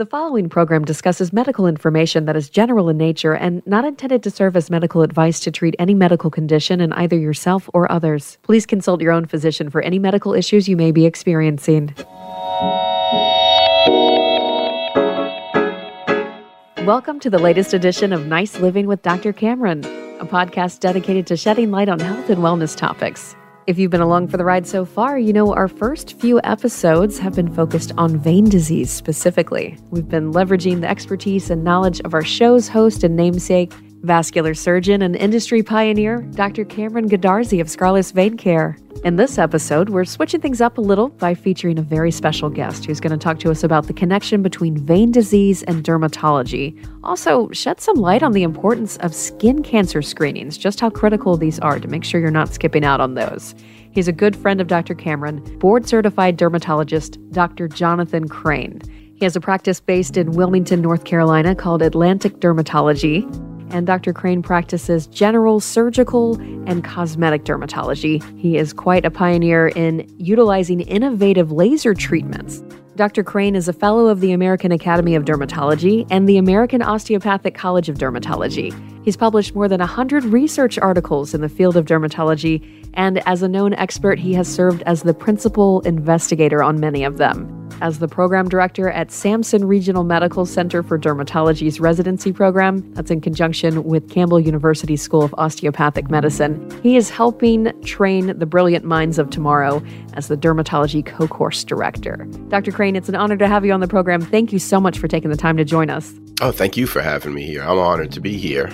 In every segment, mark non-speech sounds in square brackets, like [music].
The following program discusses medical information that is general in nature and not intended to serve as medical advice to treat any medical condition in either yourself or others. Please consult your own physician for any medical issues you may be experiencing. Welcome to the latest edition of Nice Living with Dr. Cameron, a podcast dedicated to shedding light on health and wellness topics. If you've been along for the ride so far, you know our first few episodes have been focused on vein disease specifically. We've been leveraging the expertise and knowledge of our show's host and namesake, vascular surgeon and industry pioneer, Dr. Cameron Goodarzi of Scarless Vein Care. In this episode, we're switching things up a little by featuring a very special guest who's going to talk to us about the connection between vein disease and dermatology. Also, shed some light on the importance of skin cancer screenings, just how critical these are to make sure you're not skipping out on those. He's a good friend of Dr. Cameron, board certified dermatologist Dr. Jonathan Crane. He has a practice based in Wilmington, North Carolina called Atlantic Dermatology and Dr. Crane practices general surgical and cosmetic dermatology. He is quite a pioneer in utilizing innovative laser treatments. Dr. Crane is a fellow of the American Academy of Dermatology and the American Osteopathic College of Dermatology. He's published more than 100 research articles in the field of dermatology, and as a known expert, he has served as the principal investigator on many of them as the program director at Sampson Regional Medical Center for Dermatology's residency program. That's in conjunction with Campbell University School of Osteopathic Medicine. He is helping train the brilliant minds of tomorrow as the dermatology co course director. Dr. Crane, it's an honor to have you on the program. Thank you so much for taking the time to join us. Oh, thank you for having me here. I'm honored to be here.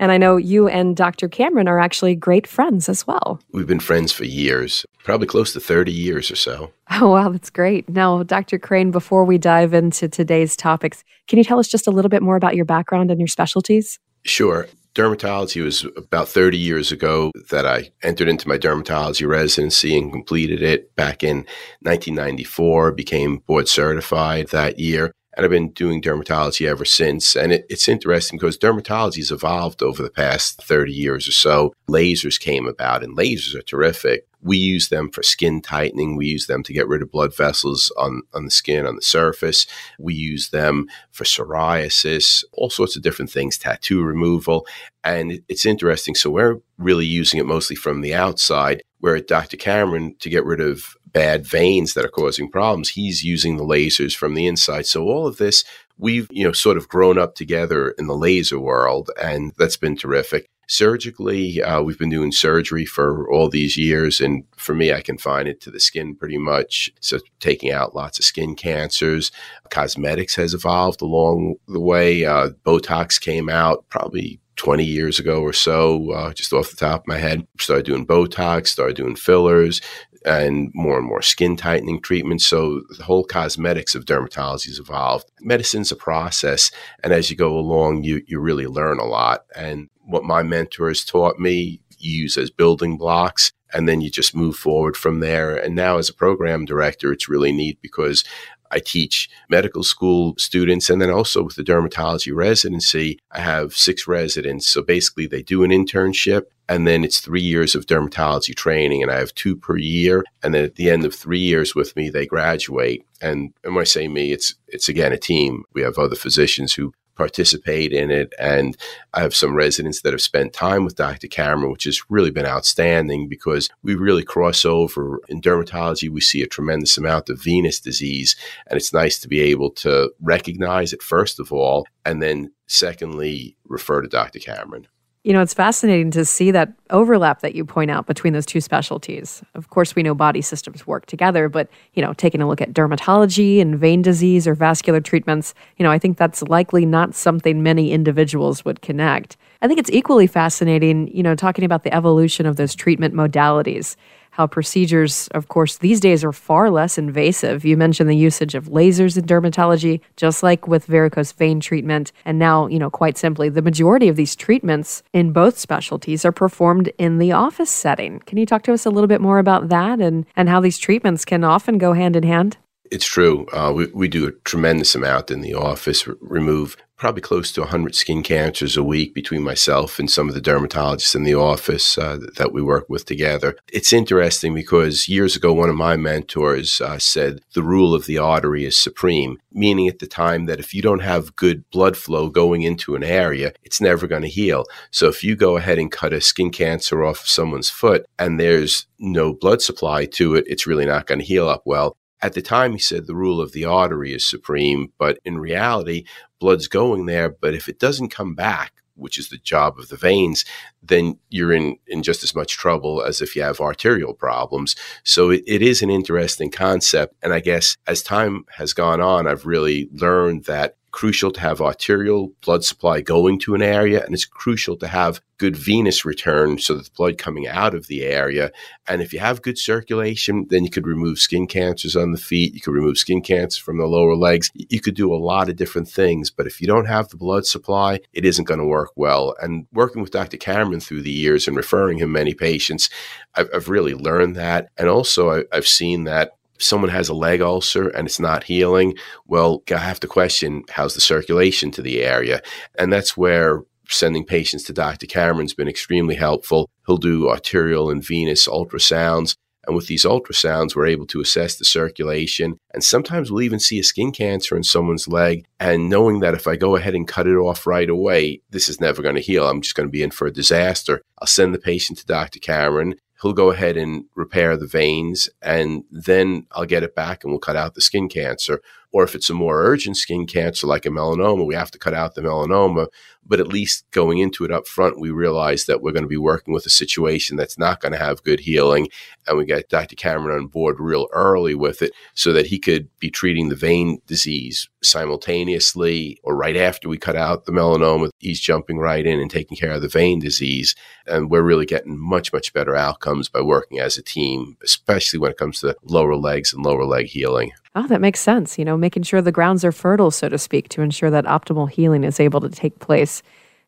And I know you and Dr. Cameron are actually great friends as well. We've been friends for years, probably close to 30 years or so. Oh, wow, that's great. Now, Dr. Crane, before we dive into today's topics, can you tell us just a little bit more about your background and your specialties? Sure. Dermatology was about 30 years ago that I entered into my dermatology residency and completed it back in 1994, became board certified that year and I've been doing dermatology ever since. And it, it's interesting because dermatology has evolved over the past 30 years or so. Lasers came about, and lasers are terrific. We use them for skin tightening. We use them to get rid of blood vessels on, on the skin, on the surface. We use them for psoriasis, all sorts of different things, tattoo removal. And it's interesting. So we're really using it mostly from the outside, where Dr. Cameron, to get rid of bad veins that are causing problems, he's using the lasers from the inside. So all of this, we've, you know, sort of grown up together in the laser world, and that's been terrific. Surgically, uh, we've been doing surgery for all these years, and for me, I confine it to the skin pretty much. So, taking out lots of skin cancers. Cosmetics has evolved along the way. Uh, Botox came out probably 20 years ago or so, uh, just off the top of my head. Started doing Botox, started doing fillers, and more and more skin tightening treatments. So the whole cosmetics of dermatology has evolved. Medicine's a process, and as you go along, you you really learn a lot. And what my mentors taught me, you use as building blocks, and then you just move forward from there. And now, as a program director, it's really neat because I teach medical school students. And then also with the dermatology residency, I have six residents. So basically, they do an internship and then it's three years of dermatology training. And I have two per year. And then at the end of three years with me, they graduate. And, when I say me, it's, it's again a team. We have other physicians who participate in it. And I have some residents that have spent time with Dr. Cameron, which has really been outstanding because we really cross over. In dermatology, we see a tremendous amount of venous disease, and it's nice to be able to recognize it, first of all, and then secondly, refer to Dr. Cameron. You know, it's fascinating to see that overlap that you point out between those two specialties. Of course, we know body systems work together, but, you know, taking a look at dermatology and vein disease or vascular treatments, you know, I think that's likely not something many individuals would connect. I think it's equally fascinating, you know, talking about the evolution of those treatment modalities how procedures, of course, these days are far less invasive. You mentioned the usage of lasers in dermatology, just like with varicose vein treatment. And now, you know, quite simply, the majority of these treatments in both specialties are performed in the office setting. Can you talk to us a little bit more about that and, and how these treatments can often go hand in hand? It's true. Uh, we, we do a tremendous amount in the office, r- remove probably close to 100 skin cancers a week between myself and some of the dermatologists in the office uh, that we work with together. It's interesting because years ago, one of my mentors uh, said the rule of the artery is supreme, meaning at the time that if you don't have good blood flow going into an area, it's never going to heal. So if you go ahead and cut a skin cancer off someone's foot and there's no blood supply to it, it's really not going to heal up well. At the time, he said the rule of the artery is supreme, but in reality, blood's going there. But if it doesn't come back, which is the job of the veins, then you're in, in just as much trouble as if you have arterial problems. So it, it is an interesting concept. And I guess as time has gone on, I've really learned that crucial to have arterial blood supply going to an area, and it's crucial to have good venous return so that the blood coming out of the area. And if you have good circulation, then you could remove skin cancers on the feet. You could remove skin cancer from the lower legs. You could do a lot of different things. But if you don't have the blood supply, it isn't going to work well. And working with Dr. Cameron through the years and referring him many patients, I've, I've really learned that. And also, I, I've seen that someone has a leg ulcer and it's not healing, well, I have to question how's the circulation to the area. And that's where sending patients to Dr. Cameron's been extremely helpful. He'll do arterial and venous ultrasounds. And with these ultrasounds, we're able to assess the circulation. And sometimes we'll even see a skin cancer in someone's leg. And knowing that if I go ahead and cut it off right away, this is never going to heal. I'm just going to be in for a disaster. I'll send the patient to Dr. Cameron he'll go ahead and repair the veins and then I'll get it back and we'll cut out the skin cancer. Or if it's a more urgent skin cancer like a melanoma, we have to cut out the melanoma. But at least going into it up front, we realize that we're going to be working with a situation that's not going to have good healing. And we got Dr. Cameron on board real early with it so that he could be treating the vein disease simultaneously or right after we cut out the melanoma. He's jumping right in and taking care of the vein disease. And we're really getting much, much better outcomes by working as a team, especially when it comes to lower legs and lower leg healing. Oh, that makes sense. You know, making sure the grounds are fertile, so to speak, to ensure that optimal healing is able to take place.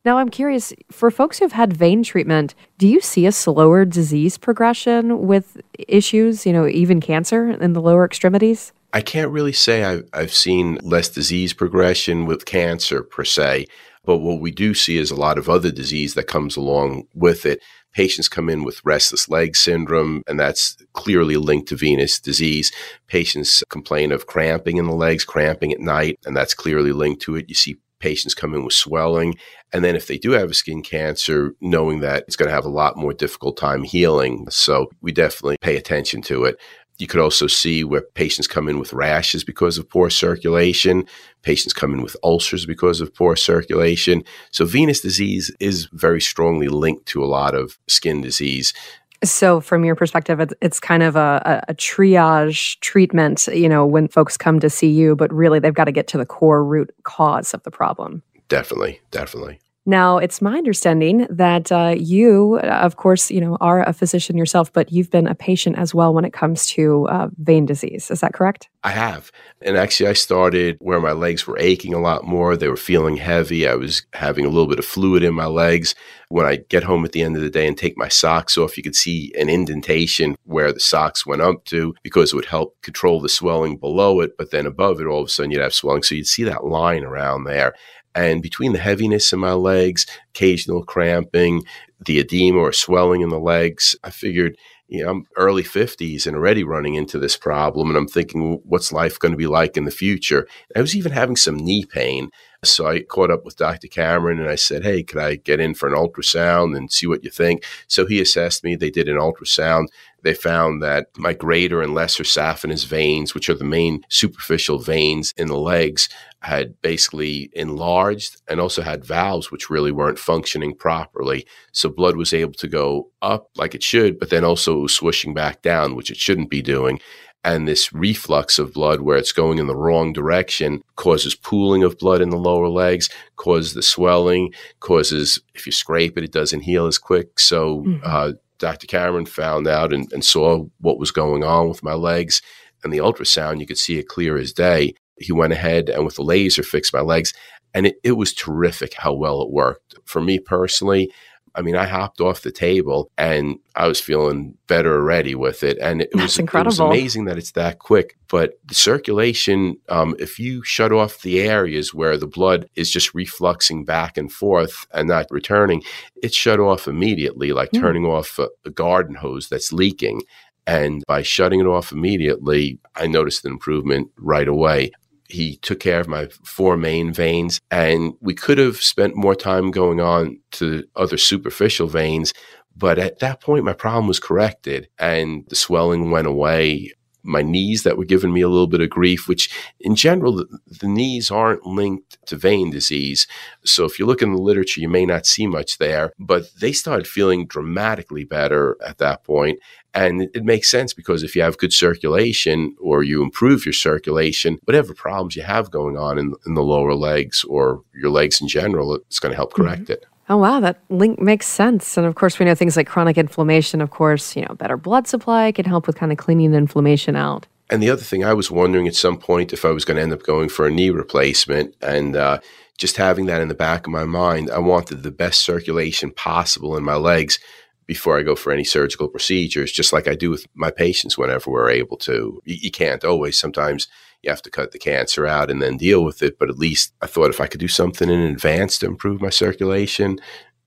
Now, I'm curious for folks who've had vein treatment, do you see a slower disease progression with issues, you know, even cancer in the lower extremities? I can't really say I've, I've seen less disease progression with cancer per se, but what we do see is a lot of other disease that comes along with it. Patients come in with restless leg syndrome, and that's clearly linked to venous disease. Patients complain of cramping in the legs, cramping at night, and that's clearly linked to it. You see patients come in with swelling. And then if they do have a skin cancer, knowing that it's going to have a lot more difficult time healing. So we definitely pay attention to it. You could also see where patients come in with rashes because of poor circulation. Patients come in with ulcers because of poor circulation. So venous disease is very strongly linked to a lot of skin disease. So, from your perspective, it's kind of a, a, triage treatment, you know, when folks come to see you, but really they've got to get to the core root cause of the problem. Definitely, definitely. Now, it's my understanding that uh, you, of course, you know, are a physician yourself, but you've been a patient as well when it comes to uh, vein disease. Is that correct? I have. And actually, I started where my legs were aching a lot more. They were feeling heavy. I was having a little bit of fluid in my legs. When I get home at the end of the day and take my socks off, you could see an indentation where the socks went up to because it would help control the swelling below it. But then above it, all of a sudden, you'd have swelling. So you'd see that line around there. And between the heaviness in my legs, occasional cramping, the edema or swelling in the legs, I figured, you know, I'm early 50s and already running into this problem. And I'm thinking, what's life going to be like in the future? I was even having some knee pain. So I caught up with Dr. Cameron and I said, Hey, could I get in for an ultrasound and see what you think? So he assessed me. They did an ultrasound. They found that my greater and lesser saphenous veins, which are the main superficial veins in the legs, had basically enlarged and also had valves which really weren't functioning properly. So blood was able to go up like it should, but then also swishing back down, which it shouldn't be doing and this reflux of blood where it's going in the wrong direction causes pooling of blood in the lower legs causes the swelling causes if you scrape it it doesn't heal as quick so mm-hmm. uh, dr cameron found out and, and saw what was going on with my legs and the ultrasound you could see it clear as day he went ahead and with the laser fixed my legs and it, it was terrific how well it worked for me personally I mean, I hopped off the table and I was feeling better already with it. And it, That's was, incredible. it was amazing that it's that quick. But the circulation, um, if you shut off the areas where the blood is just refluxing back and forth and not returning, it's shut off immediately, like Mm. turning off a, a garden hose that's leaking. And by shutting it off immediately, I noticed an improvement right away. He took care of my four main veins, and we could have spent more time going on to other superficial veins. But at that point, my problem was corrected, and the swelling went away. My knees that were giving me a little bit of grief, which in general, the, the knees aren't linked to vein disease. So if you look in the literature, you may not see much there, but they started feeling dramatically better at that point. And it, it makes sense because if you have good circulation or you improve your circulation, whatever problems you have going on in, in the lower legs or your legs in general, it's going to help correct mm-hmm. it. Oh, wow. That link makes sense. And of course, we know things like chronic inflammation, of course, you know, better blood supply can help with kind of cleaning inflammation out. And the other thing, I was wondering at some point if I was going to end up going for a knee replacement. And uh, just having that in the back of my mind, I wanted the best circulation possible in my legs before I go for any surgical procedures, just like I do with my patients whenever we're able to. You, you can't always. Sometimes you have to cut the cancer out and then deal with it. But at least I thought if I could do something in advance to improve my circulation,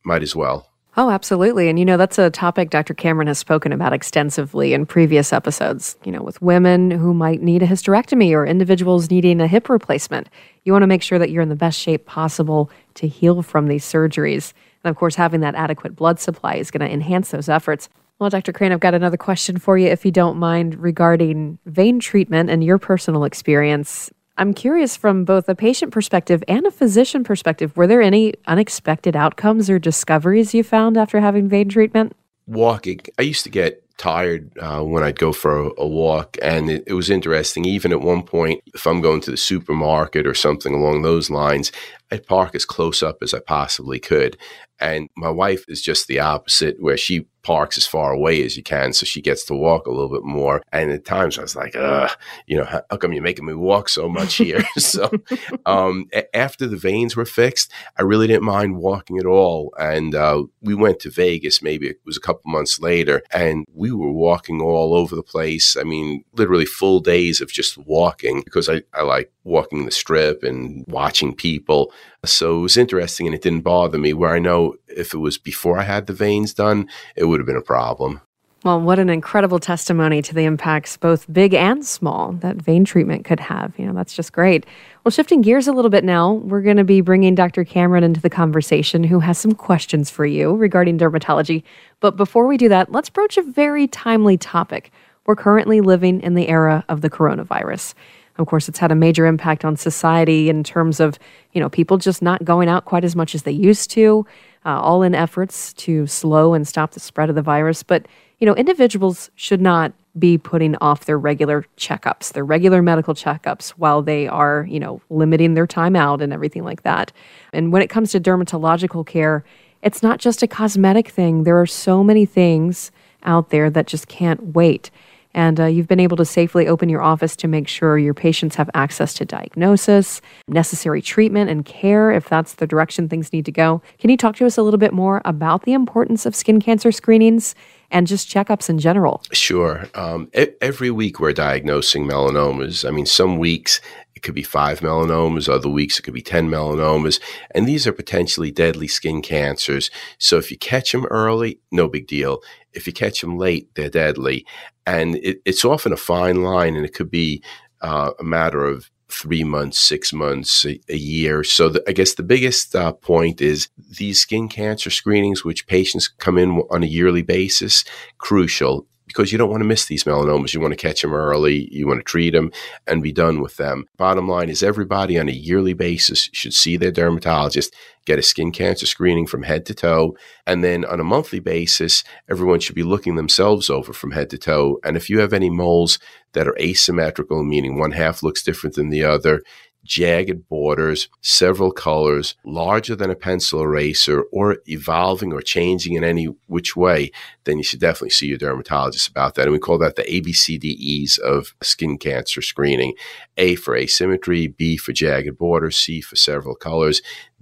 might as well. Oh, absolutely. And you know, that's a topic Dr. Cameron has spoken about extensively in previous episodes, you know, with women who might need a hysterectomy or individuals needing a hip replacement. You want to make sure that you're in the best shape possible to heal from these surgeries. And of course, having that adequate blood supply is going to enhance those efforts. Well, Dr. Crane, I've got another question for you, if you don't mind, regarding vein treatment and your personal experience. I'm curious from both a patient perspective and a physician perspective, were there any unexpected outcomes or discoveries you found after having vein treatment? walking. I used to get tired uh, when I'd go for a, a walk, and it, it was interesting. Even at one point, if I'm going to the supermarket or something along those lines, I'd park as close up as I possibly could. And my wife is just the opposite, where she parks as far away as you can, so she gets to walk a little bit more. And at times, I was like, "Ugh, you know, how, how come you're making me walk so much here?" [laughs] so, [laughs] um, a- after the veins were fixed, I really didn't mind walking at all. And uh, we went to Vegas. Maybe it was a couple months later, and we were walking all over the place. I mean, literally full days of just walking because I, I like walking the strip and watching people. So it was interesting and it didn't bother me. Where I know if it was before I had the veins done, it would have been a problem. Well, what an incredible testimony to the impacts, both big and small, that vein treatment could have. You know, that's just great. Well, shifting gears a little bit now, we're going to be bringing Dr. Cameron into the conversation, who has some questions for you regarding dermatology. But before we do that, let's broach a very timely topic. We're currently living in the era of the coronavirus. Of course, it's had a major impact on society in terms of, you know, people just not going out quite as much as they used to, uh, all in efforts to slow and stop the spread of the virus. But, you know, individuals should not be putting off their regular checkups, their regular medical checkups while they are, you know, limiting their time out and everything like that. And when it comes to dermatological care, it's not just a cosmetic thing. There are so many things out there that just can't wait and uh, you've been able to safely open your office to make sure your patients have access to diagnosis, necessary treatment, and care if that's the direction things need to go. Can you talk to us a little bit more about the importance of skin cancer screenings and just checkups in general? Sure. Um, e- every week we're diagnosing melanomas. I mean, some weeks it could be five melanomas, other weeks it could be 10 melanomas. And these are potentially deadly skin cancers. So if you catch them early, no big deal. If you catch them late, they're deadly. And it, it's often a fine line, and it could be uh, a matter of three months, six months, a, a year. So the, I guess the biggest uh, point is these skin cancer screenings, which patients come in on a yearly basis, crucial because you don't want to miss these melanomas. You want to catch them early, you want to treat them and be done with them. Bottom line is everybody on a yearly basis should see their dermatologist, get a skin cancer screening from head to toe, and then on a monthly basis, everyone should be looking themselves over from head to toe. And if you have any moles that are asymmetrical, meaning one half looks different than the other, jagged borders, several colors, larger than a pencil eraser, or evolving or changing in any which way, then you should definitely see your dermatologist about that. And we call that the ABCDEs of skin cancer screening A for asymmetry, B for jagged borders, C for several colors.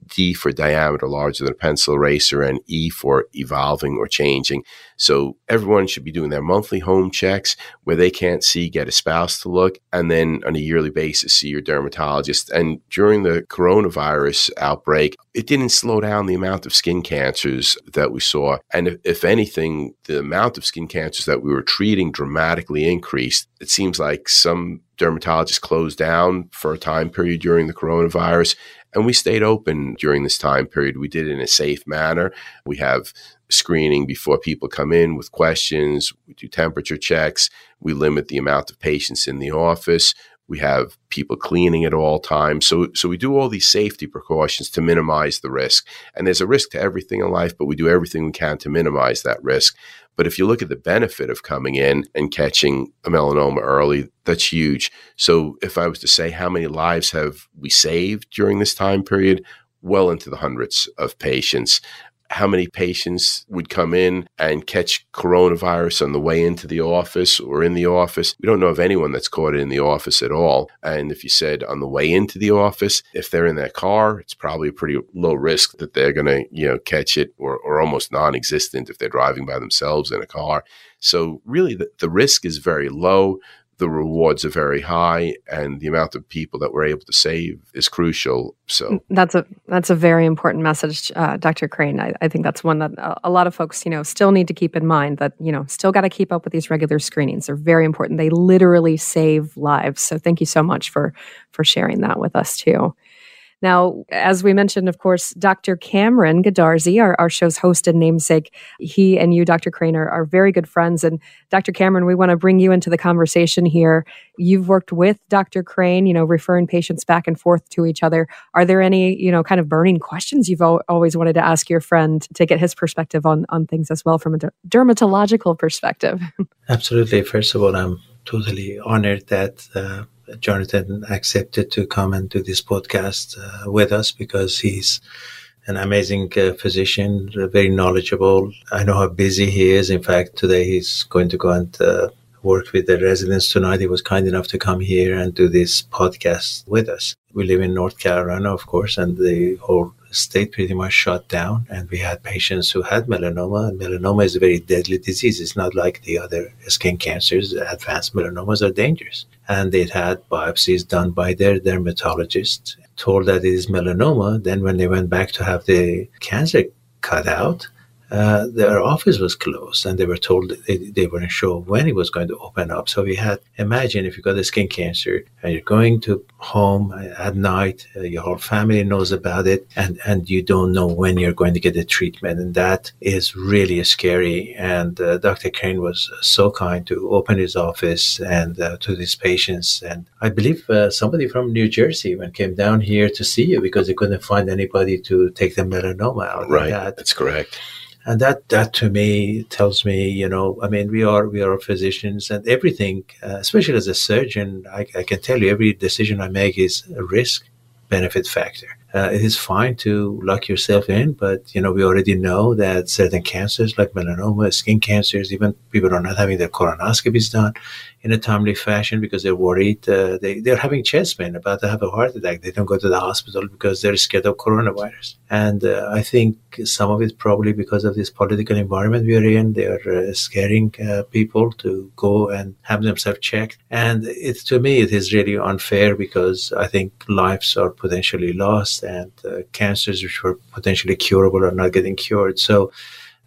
D for diameter larger than a pencil eraser, and E for evolving or changing. So everyone should be doing their monthly home checks where they can't see, get a spouse to look, and then on a yearly basis see your dermatologist. And during the coronavirus outbreak, it didn't slow down the amount of skin cancers that we saw. And if, if anything, the amount of skin cancers that we were treating dramatically increased. It seems like some dermatologists closed down for a time period during the coronavirus. And we stayed open during this time period. We did it in a safe manner. We have screening before people come in with questions. We do temperature checks. We limit the amount of patients in the office. We have people cleaning at all times. So, so we do all these safety precautions to minimize the risk. And there's a risk to everything in life, but we do everything we can to minimize that risk. But if you look at the benefit of coming in and catching a melanoma early, that's huge. So if I was to say how many lives have we saved during this time period, well into the hundreds of patients how many patients would come in and catch coronavirus on the way into the office or in the office. We don't know of anyone that's caught it in the office at all. And if you said on the way into the office, if they're in their car, it's probably a pretty low risk that they're going to, you know, catch it or, or almost non-existent if they're driving by themselves in a car. So really the, the risk is very low the rewards are very high and the amount of people that we're able to save is crucial so. Mm, that's a that's a very important message uh, dr crane. I, I, think that's one that a lot of folks you know still need to keep in mind that you know still got to keep up with these regular screenings. They're very important. They literally save lives. So thank you so much for for sharing that with us too now, as we mentioned, of course, Dr. Cameron Goodarzi, our, our show's host and namesake, he and you, Dr. Crane, are, are very good friends. And Dr. Cameron, we want to bring you into the conversation here. You've worked with Dr. Crane, you know, referring patients back and forth to each other. Are there any, you know, kind of burning questions you've al- always wanted to ask your friend to get his perspective on, on things as well from a de- dermatological perspective? [laughs] Absolutely. First of all, I'm totally honored that uh, Jonathan accepted to come and do this podcast uh, with us because he's an amazing uh, physician, very knowledgeable. I know how busy he is. In fact, today he's going to go and uh, work with the residents tonight. He was kind enough to come here and do this podcast with us. We live in North Carolina, of course, and the whole state pretty much shut down. And we had patients who had melanoma, and melanoma is a very deadly disease. It's not like the other skin cancers. Advanced melanomas are dangerous. And they'd had biopsies done by their dermatologist, told that it is melanoma. Then when they went back to have the cancer cut out, uh, their office was closed and they were told they, they weren't sure when it was going to open up. So we had, imagine if you got a skin cancer and you're going to home at night, uh, your whole family knows about it and, and you don't know when you're going to get the treatment. And that is really scary. And uh, Dr. Crane was so kind to open his office and uh, to these patients. And I believe uh, somebody from New Jersey even came down here to see you because they couldn't find anybody to take the melanoma out. Right. That. That's correct and that that to me tells me you know i mean we are we are physicians and everything uh, especially as a surgeon I, I, can tell you every decision i make is a risk benefit factor. Uh, it is fine to lock yourself in but you know we already know that certain cancers like melanoma skin cancers even people are not having their colonoscopies done in a timely fashion because they're worried. Uh, they, they're having chest pain, about to have a heart attack. They don't go to the hospital because they're scared of coronavirus. And uh, I think some of it probably because of this political environment we're in. They're uh, scaring uh, people to go and have themselves checked. And it, to me, it is really unfair because I think lives are potentially lost and uh, cancers which were potentially curable are not getting cured. So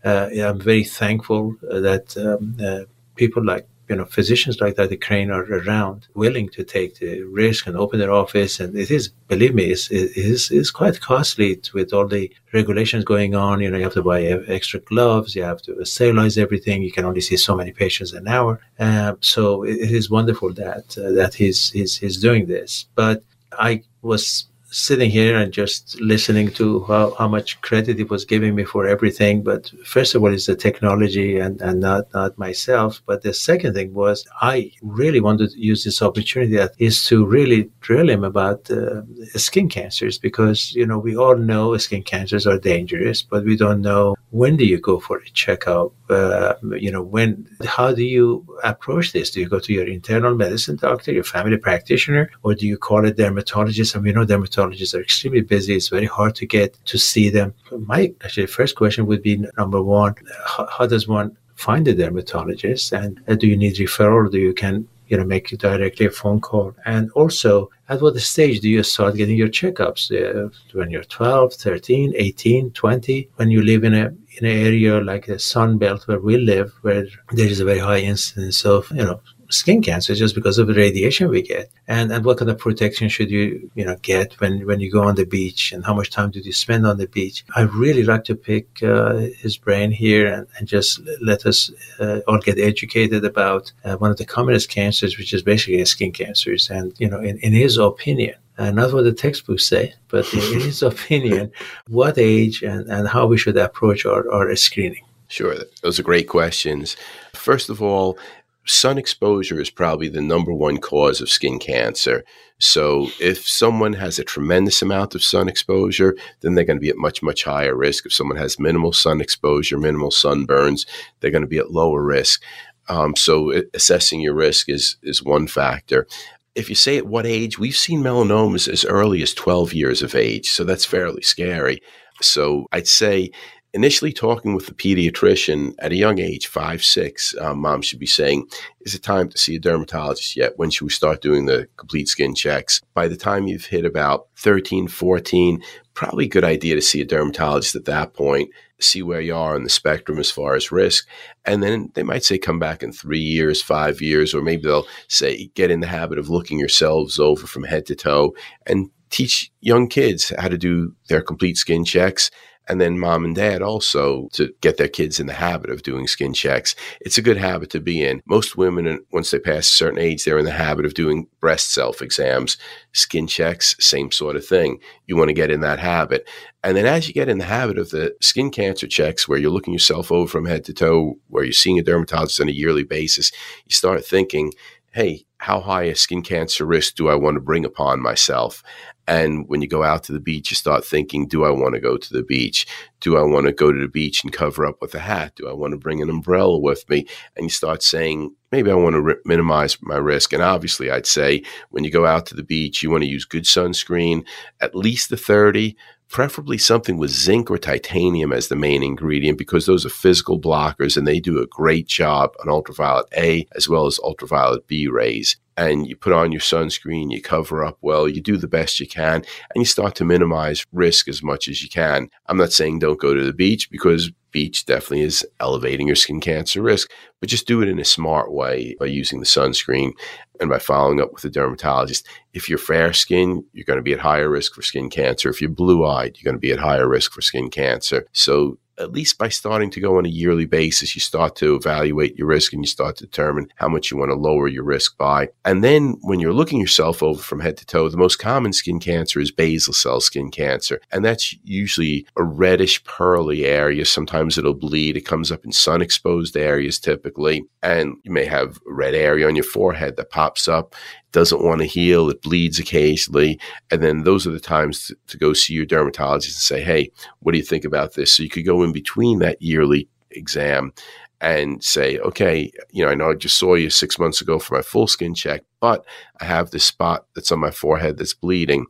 uh, I'm very thankful that um, people like you know, physicians like that, the Crane are around, willing to take the risk and open their office. And it is, believe me, it's, it is, it's quite costly with all the regulations going on. You know, you have to buy extra gloves, you have to sterilize everything. You can only see so many patients an hour. Um, so it, it is wonderful that uh, that he's, he's he's doing this. But I was sitting here and just listening to how, how much credit it was giving me for everything. But first of all, it's the technology and, and not, not myself. But the second thing was I really wanted to use this opportunity that is to really drill him about uh, skin cancers because, you know, we all know skin cancers are dangerous, but we don't know when do you go for a checkup uh, you know, when, how do you approach this? Do you go to your internal medicine doctor, your family practitioner, or do you call a dermatologist? And we know dermatologists are extremely busy. It's very hard to get to see them. My actually first question would be number one, how, how does one find a dermatologist and uh, do you need referral? Do you can you know, make directly a phone call. And also, at what stage do you start getting your checkups? Uh, when you're 12, 13, 18, 20, when you live in a in an area like the Sun Belt where we live, where there is a very high incidence of, you know, skin cancer just because of the radiation we get. And and what kind of protection should you you know get when when you go on the beach and how much time did you spend on the beach? I really like to pick uh, his brain here and, and just let us uh, all get educated about uh, one of the commonest cancers, which is basically skin cancers. And you know, in, in his opinion. Uh, not what the textbooks say, but in, his [laughs] opinion, what age and, and how we should approach our, our screening. Sure. Those are great questions. First of all, sun exposure is probably the number one cause of skin cancer. So if someone has a tremendous amount of sun exposure, then they're going to be at much, much higher risk. If someone has minimal sun exposure, minimal sunburns, they're going to be at lower risk. Um, so assessing your risk is is one factor. If you say at what age, we've seen melanomas as early as 12 years of age, so that's fairly scary. So I'd say initially talking with the pediatrician at a young age, five, six, um, mom should be saying, Is it time to see a dermatologist yet? When should we start doing the complete skin checks? By the time you've hit about 13, 14, probably a good idea to see a dermatologist at that point, see where you are on the spectrum as far as risk. And then they might say, Come back in three years, five years, or maybe they'll say, Get in the habit of looking yourselves over from head to toe and teach young kids how to do their complete skin checks and then mom and dad also to get their kids in the habit of doing skin checks. It's a good habit to be in. Most women, uh, once they pass a certain age, they're in the habit of doing breast self exams, skin checks, same sort of thing. You want to get in that habit. And then as you get in the habit of the skin cancer checks, where you're looking yourself over from head to toe, where you're seeing a dermatologist on a yearly basis, you start thinking, hey, how high a skin cancer risk do I want to bring upon myself? And when you go out to the beach, you start thinking, do I want to go to the beach? Do I want to go to the beach and cover up with a hat? Do I want to bring an umbrella with me? And you start saying, maybe I want to r- minimize my risk. And obviously, I'd say when you go out to the beach, you want to use good sunscreen, at least the 30, preferably something with zinc or titanium as the main ingredient because those are physical blockers and they do a great job on ultraviolet A as well as ultraviolet B rays and you put on your sunscreen, you cover up well, you do the best you can, and you start to minimize risk as much as you can. I'm not saying don't go to the beach because beach definitely is elevating your skin cancer risk, but just do it in a smart way by using the sunscreen and by following up with a dermatologist. If you're fair skinned, you're going to be at higher risk for skin cancer. If you're blue eyed, you're going to be at higher risk for skin cancer. So at least by starting to go on a yearly basis, you start to evaluate your risk and you start to determine how much you want to lower your risk by. And then when you're looking yourself over from head to toe, the most common skin cancer is basal cell skin cancer. And that's usually a reddish, pearly area. Sometimes it'll bleed. It comes up in sun exposed areas typically. And you may have a red area on your forehead that pops up doesn't want to heal, it bleeds occasionally. And then those are the times to, to, go see your dermatologist and say, hey, what do you think about this? So you could go in between that yearly exam and say, okay, you know, I know I just saw you six months ago for my full skin check, but I have this spot that's on my forehead that's bleeding.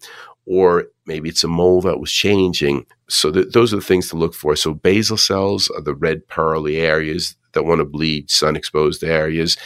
Or maybe it's a mole that was changing. So th- those are the things to look for. So basal cells are the red pearly areas that want to bleed, sun exposed areas.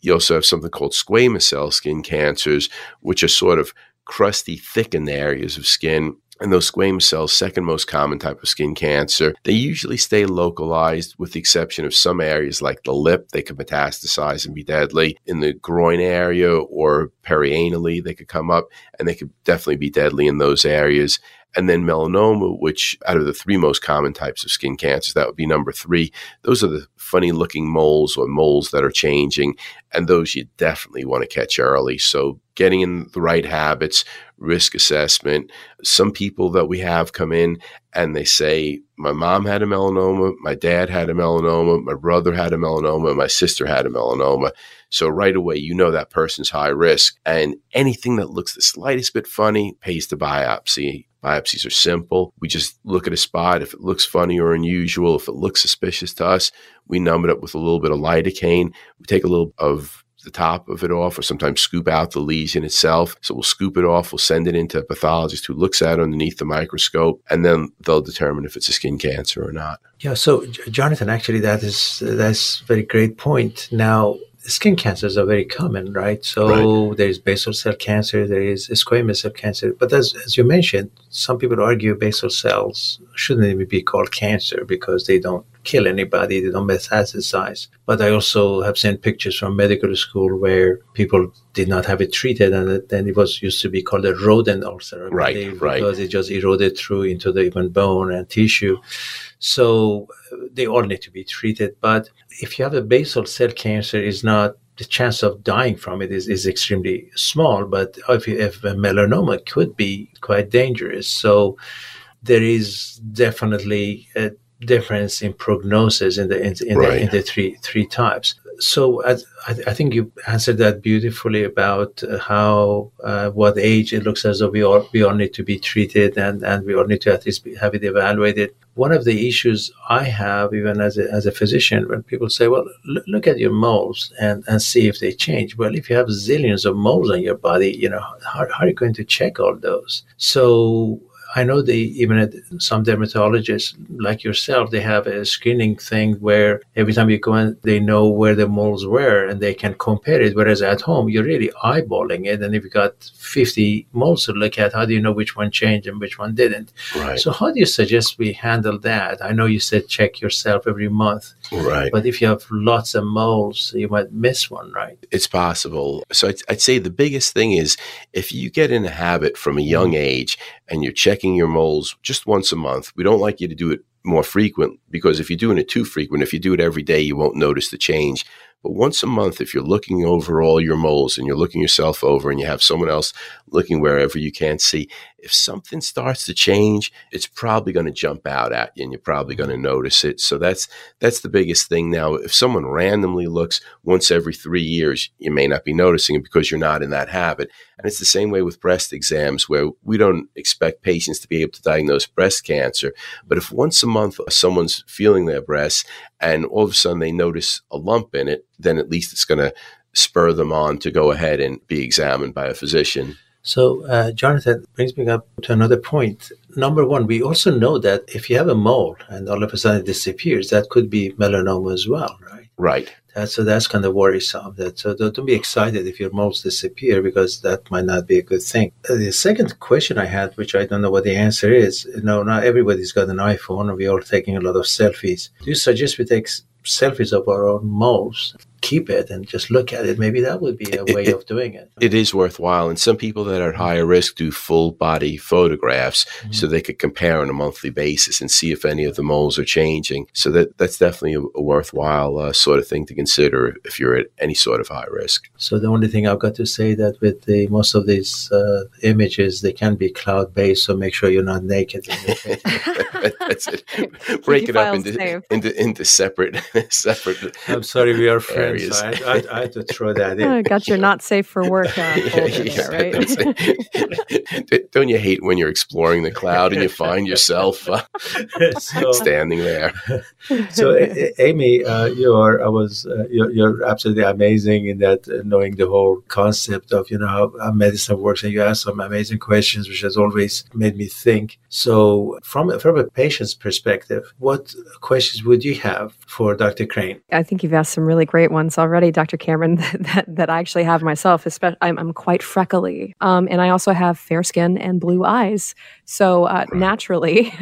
You also have something called squamous cell skin cancers, which are sort of crusty, thickened areas of skin. And those squamous cells, second most common type of skin cancer, they usually stay localized with the exception of some areas like the lip. They can metastasize and be deadly. In the groin area or perianally, they could come up and they could definitely be deadly in those areas and then melanoma, which out of the three most common types of skin cancers, that would be number three. Those are the funny looking moles or moles that are changing, and those you definitely want to catch early. So, getting in the right habits, risk assessment. Some people that we have come in and they say, My mom had a melanoma, my dad had a melanoma, my brother had a melanoma, my sister had a melanoma. So right away, you know that person's high risk. And anything that looks the slightest bit funny pays the biopsy Biopsies are simple. We just look at a spot. If it looks funny or unusual, if it looks suspicious to us, we numb it up with a little bit of lidocaine. We take a little of the top of it off or sometimes scoop out the lesion itself. So we'll scoop it off, we'll send it into a pathologist who looks at it underneath the microscope, and then they'll determine if it's a skin cancer or not. Yeah, so Jonathan, actually that is that's a very great point. Now skin cancers are very common, right? So right. there is basal cell cancer, there is squamous cell cancer. But as, as you mentioned, some people argue basal cells shouldn't even be called cancer because they don't kill anybody, they don't metastasize. But I also have seen pictures from medical school where people did not have it treated, and then it was used to be called a rodent ulcer, right? Right, because it just eroded through into the even bone and tissue. So uh, they all need to be treated. But if you have a basal cell cancer, is not the chance of dying from it is, is extremely small. But if, if a melanoma could be quite dangerous, so there is definitely a difference in prognosis in the in, in, right. the, in the, three three types. So I, I, think you answered that beautifully about uh, how uh, what age it looks as though we all we all need to be treated and, and we all need to at least be, have it evaluated. One of the issues I have, even as a, as a physician, when people say, "Well, l- look at your moles and, and see if they change." Well, if you have zillions of moles on your body, you know how, how are you going to check all those? So I know they even some dermatologists like yourself, they have a screening thing where every time you go in, they know where the moles were and they can compare it. Whereas at home, you're really eyeballing it, and if you got 50 moles to look at, how do you know which one changed and which one didn't? Right. So how do you suggest we handle that? I know you said check yourself every month, right? But if you have lots of moles, you might miss one, right? It's possible. So I'd, I'd say the biggest thing is if you get in a habit from a young mm. age and you're checking checking your moles just once a month. We don't like you to do it more frequent because if you're doing it too frequent, if you do it every day, you won't notice the change. But once a month, if you're looking over all your moles and you're looking yourself over and you have someone else looking wherever you can't see, if something starts to change, it's probably going to jump out at you and you're probably going to notice it. So that's that's the biggest thing now. If someone randomly looks once every 3 years, you may not be noticing it because you're not in that habit. And it's the same way with breast exams where we don't expect patients to be able to diagnose breast cancer, but if once a month uh, someone's feeling their breasts and all of a sudden they notice a lump in it, then at least it's going to spur them on to go ahead and be examined by a physician. So, uh, Jonathan brings me up to another point. Number one, we also know that if you have a mole and all of a sudden it disappears, that could be melanoma as well, right? Right. That, so that's kind of worrisome. That so don't, don't, be excited if your moles disappear because that might not be a good thing. Uh, the second question I had, which I don't know what the answer is, you know, not everybody's got an iPhone, and we're all taking a lot of selfies. Do you suggest we take selfies of our own moles keep it and just look at it. Maybe that would be a way it, of doing it. It is worthwhile. And some people that are at higher risk do full body photographs mm-hmm. so they could compare on a monthly basis and see if any of the moles are changing. So that that's definitely a, a worthwhile uh, sort of thing to consider if you're at any sort of high risk. So the only thing I've got to say that with the most of these uh, images, they can be cloud based. So make sure you're not naked. [laughs] that's it. [laughs] Break it up into, into, into separate [laughs] separate. I'm sorry, we are friends areas. So I, I, I, had to throw that in. [laughs] Oh, got your not safe for work [laughs] uh, yeah, there, right? [laughs] Don't you hate when you're exploring the cloud and you find yourself uh, so, standing there? so, Amy, uh, you're I was uh, you're, you're, absolutely amazing in that uh, knowing the whole concept of you know how, how medicine works, and you ask some amazing questions, which has always made me think. So, from from a patient's perspective, what questions would you have for Dr. Crane? I think you've asked some really great ones already, Dr. Cameron, [laughs] that, that, I actually have myself. Especially, I'm, I'm quite freckly, um, and I also have fair skin and blue eyes. So uh, naturally,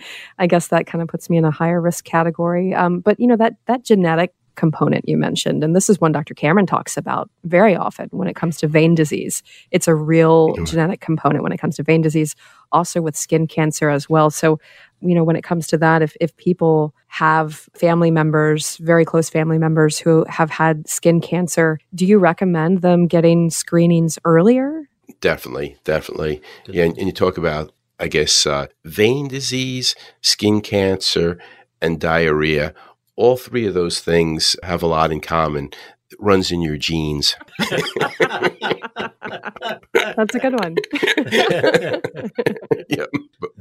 [laughs] I guess that kind of puts me in a higher risk category. Um, but you know that that genetic component you mentioned. And this is one Dr. Cameron talks about very often when it comes to vein disease. It's a real genetic component when it comes to vein disease, also with skin cancer as well. So, you know, when it comes to that, if, if people have family members, very close family members who have had skin cancer, do you recommend them getting screenings earlier? Definitely, definitely. Yeah, and, and you talk about I guess, uh, vein disease, skin cancer, and diarrhea all three of those things have a lot in common. It runs in your genes. [laughs] That's a good one. [laughs] yeah.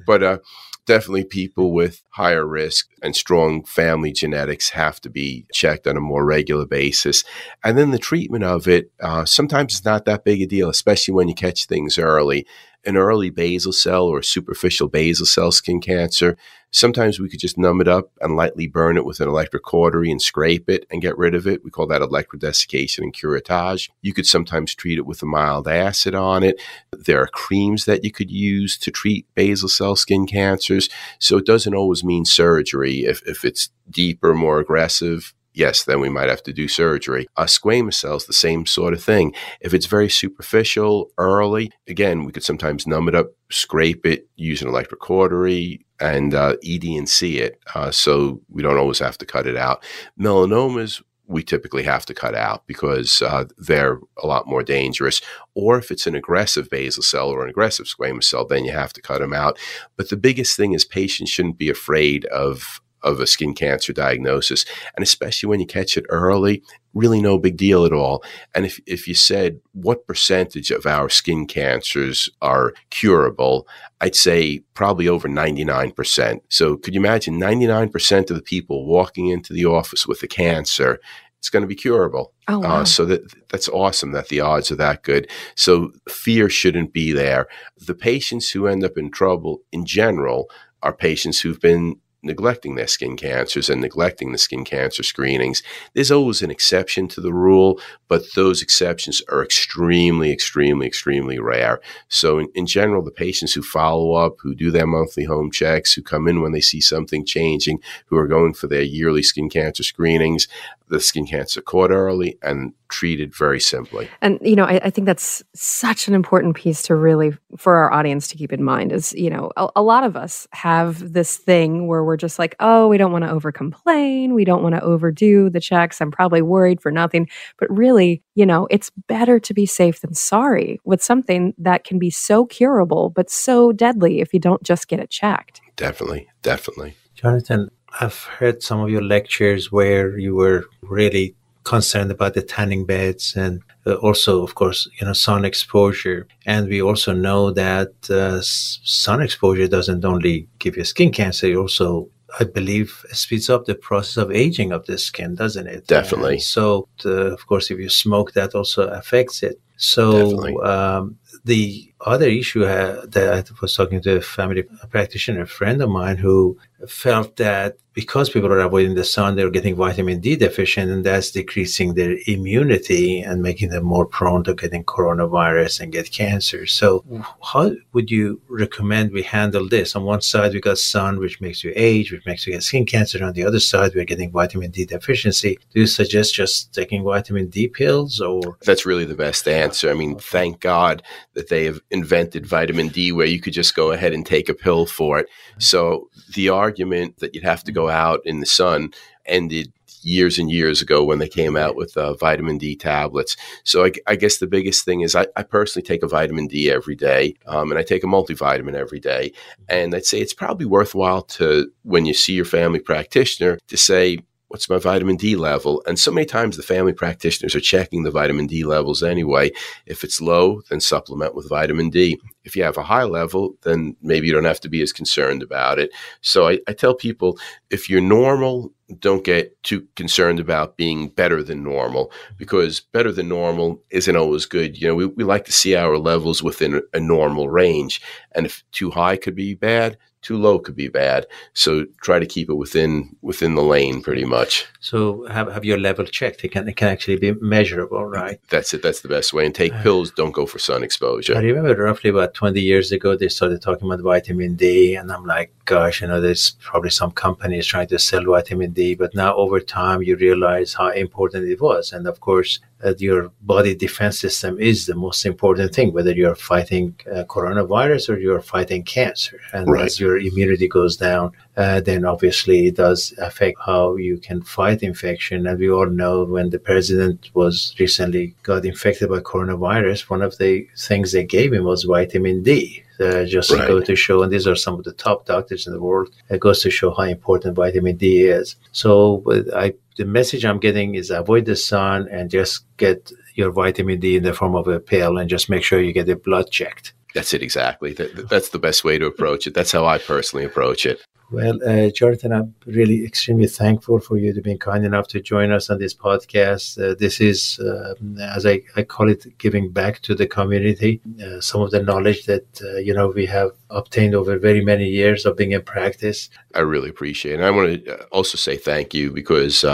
but uh, definitely people with higher risk and strong family genetics have to be checked on a more regular basis. And then the treatment of it, uh, sometimes it's not that big a deal, especially when you catch things early. An early basal cell or superficial basal cell skin cancer, sometimes we could just numb it up and lightly burn it with an electric cautery and scrape it and get rid of it. We call that electrodesiccation and curettage. You could sometimes treat it with a mild acid on it. There are creams that you could use to treat basal cell skin cancers. So it doesn't always mean surgery. If, if it's deeper, more aggressive, yes, then we might have to do surgery. Uh, squamous cells, the same sort of thing. If it's very superficial early, again, we could sometimes numb it up, scrape it, use an electric cautery, and uh, ED&C it. Uh, so we don't always have to cut it out. Melanomas, we typically have to cut out because uh, they're a lot more dangerous. Or if it's an aggressive basal cell or an aggressive squamous cell, then you have to cut them out. But the biggest thing is patients shouldn't be afraid of of a skin cancer diagnosis. And especially when you catch it early, really no big deal at all. And if, if you said what percentage of our skin cancers are curable, I'd say probably over 99%. So could you imagine 99% of the people walking into the office with a cancer? It's going to be curable. Oh, uh, wow. Uh, so that that's awesome that the odds are that good. So fear shouldn't be there. The patients who end up in trouble in general are patients who've been neglecting their skin cancers and neglecting the skin cancer screenings. There's always an exception to the rule, but those exceptions are extremely, extremely, extremely rare. So, in, in general, the patients who follow up, who do their monthly home checks, who come in when they see something changing, who are going for their yearly skin cancer screenings, the skin cancer caught early and treated very simply. And, you know, I, I, think that's such an important piece to really, for our audience to keep in mind is, you know, a, a lot of us have this thing where we're just like, oh, we don't want to over complain. We don't want to overdo the checks. I'm probably worried for nothing. But really, you know, it's better to be safe than sorry with something that can be so curable, but so deadly if you don't just get it checked. Definitely. Definitely. Jonathan, I've heard some of your lectures where you were really concerned about the tanning beds and uh, also, of course, you know, sun exposure. And we also know that uh, sun exposure doesn't only give you skin cancer, it also I believe speeds up the process of aging of the skin, doesn't it? Definitely. And so, uh, of course, if you smoke, that also affects it. So, um, the other issue uh, that I was talking to a family practitioner, a friend of mine, who felt that because people are avoiding the sun, they're getting vitamin D deficient, and that's decreasing their immunity and making them more prone to getting coronavirus and get cancer. So, how would you recommend we handle this? On one side, we got sun, which makes you age, which makes you get skin cancer. On the other side, we're getting vitamin D deficiency. Do you suggest just taking vitamin D pills, or that's really the best answer? I mean, thank God that they have invented vitamin D, where you could just go ahead and take a pill for it. So the argument that you'd have to go out in the sun ended years and years ago when they came out with uh, vitamin D tablets. So I, I, guess the biggest thing is I, I personally take a vitamin D every day, um, and I take a multivitamin every day. And I'd say it's probably worthwhile to when you see your family practitioner to say, what's my vitamin D level? And so many times the family practitioners are checking the vitamin D levels anyway. If it's low, then supplement with vitamin D. If you have a high level, then maybe you don't have to be as concerned about it. So I, I tell people if you're normal, don't get too concerned about being better than normal because better than normal isn't always good. You know, we, we like to see our levels within a, a normal range. And if too high could be bad, too low could be bad. So try to keep it within within the lane, pretty much. So have have your level checked. It can it can actually be measurable, right? That's it. That's the best way. And take uh, pills. Don't go for sun exposure. I remember roughly about twenty years ago they started talking about vitamin D, and I'm like, gosh, you know, there's probably some companies trying to sell vitamin D, but now over time you realize how important it was, and of course that your body defense system is the most important thing, whether you're fighting uh, coronavirus or you're fighting cancer. And right. as your immunity goes down, uh, then obviously it does affect how you can fight infection. And we all know when the president was recently got infected by coronavirus, one of the things they gave him was vitamin D. Uh, just right. to go to show, and these are some of the top doctors in the world. It goes to show how important vitamin D is. So, I the message I'm getting is avoid the sun and just get your vitamin D in the form of a pill, and just make sure you get the blood checked. That's it exactly. That, that's the best way to approach it. That's how I personally approach it. Well, uh, Jonathan, I'm really extremely thankful for you to be kind enough to join us on this podcast. Uh, this is, uh, as I, I, call it, giving back to the community uh, some of the knowledge that uh, you know we have obtained over very many years of being in practice. I really appreciate it. And I want to uh, also say thank you because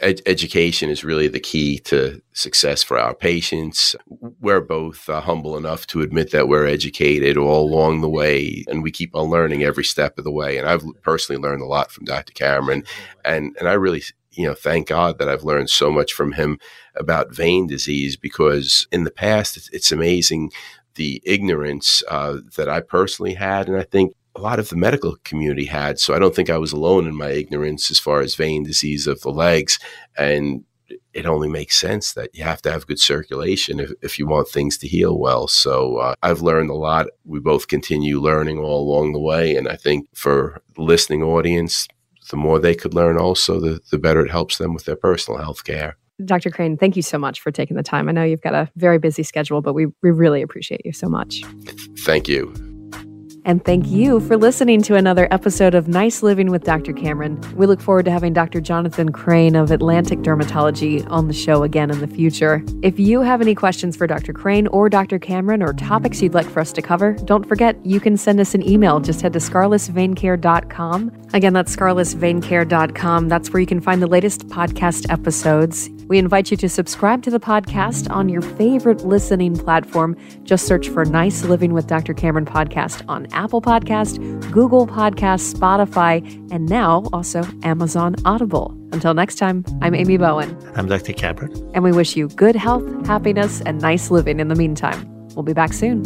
ed- education is really the key to success for our patients. We're both uh, humble enough to admit that we're educated all along the way, and we keep on learning every step of the way. And I've personally learned a lot from Dr. Cameron, and and I really you know, thank God that I've learned so much from him about vein disease because in the past, it's, it's amazing the ignorance uh, that I personally had. And I think a lot of the medical community had. So I don't think I was alone in my ignorance as far as vein disease of the legs. And it only makes sense that you have to have good circulation if, if you want things to heal well. So uh, I've learned a lot. We both continue learning all along the way. And I think for the listening audience, the more they could learn also, the, the better it helps them with their personal health care. Dr. Crane, thank you so much for taking the time. I know you've got a very busy schedule, but we, we really appreciate you so much. Thank you. And thank you for listening to another episode of Nice Living with Dr. Cameron. We look forward to having Dr. Jonathan Crane of Atlantic Dermatology on the show again in the future. If you have any questions for Dr. Crane or Dr. Cameron or topics you'd like for us to cover, don't forget you can send us an email. Just head to scarlessveincare.com. Again, that's scarlessveincare.com. That's where you can find the latest podcast episodes. We invite you to subscribe to the podcast on your favorite listening platform. Just search for Nice Living with Dr. Cameron podcast on Apple Podcast, Google Podcast, Spotify, and now also Amazon Audible. Until next time, I'm Amy Bowen. I'm Dr. Cameron. And we wish you good health, happiness, and nice living in the meantime. We'll be back soon.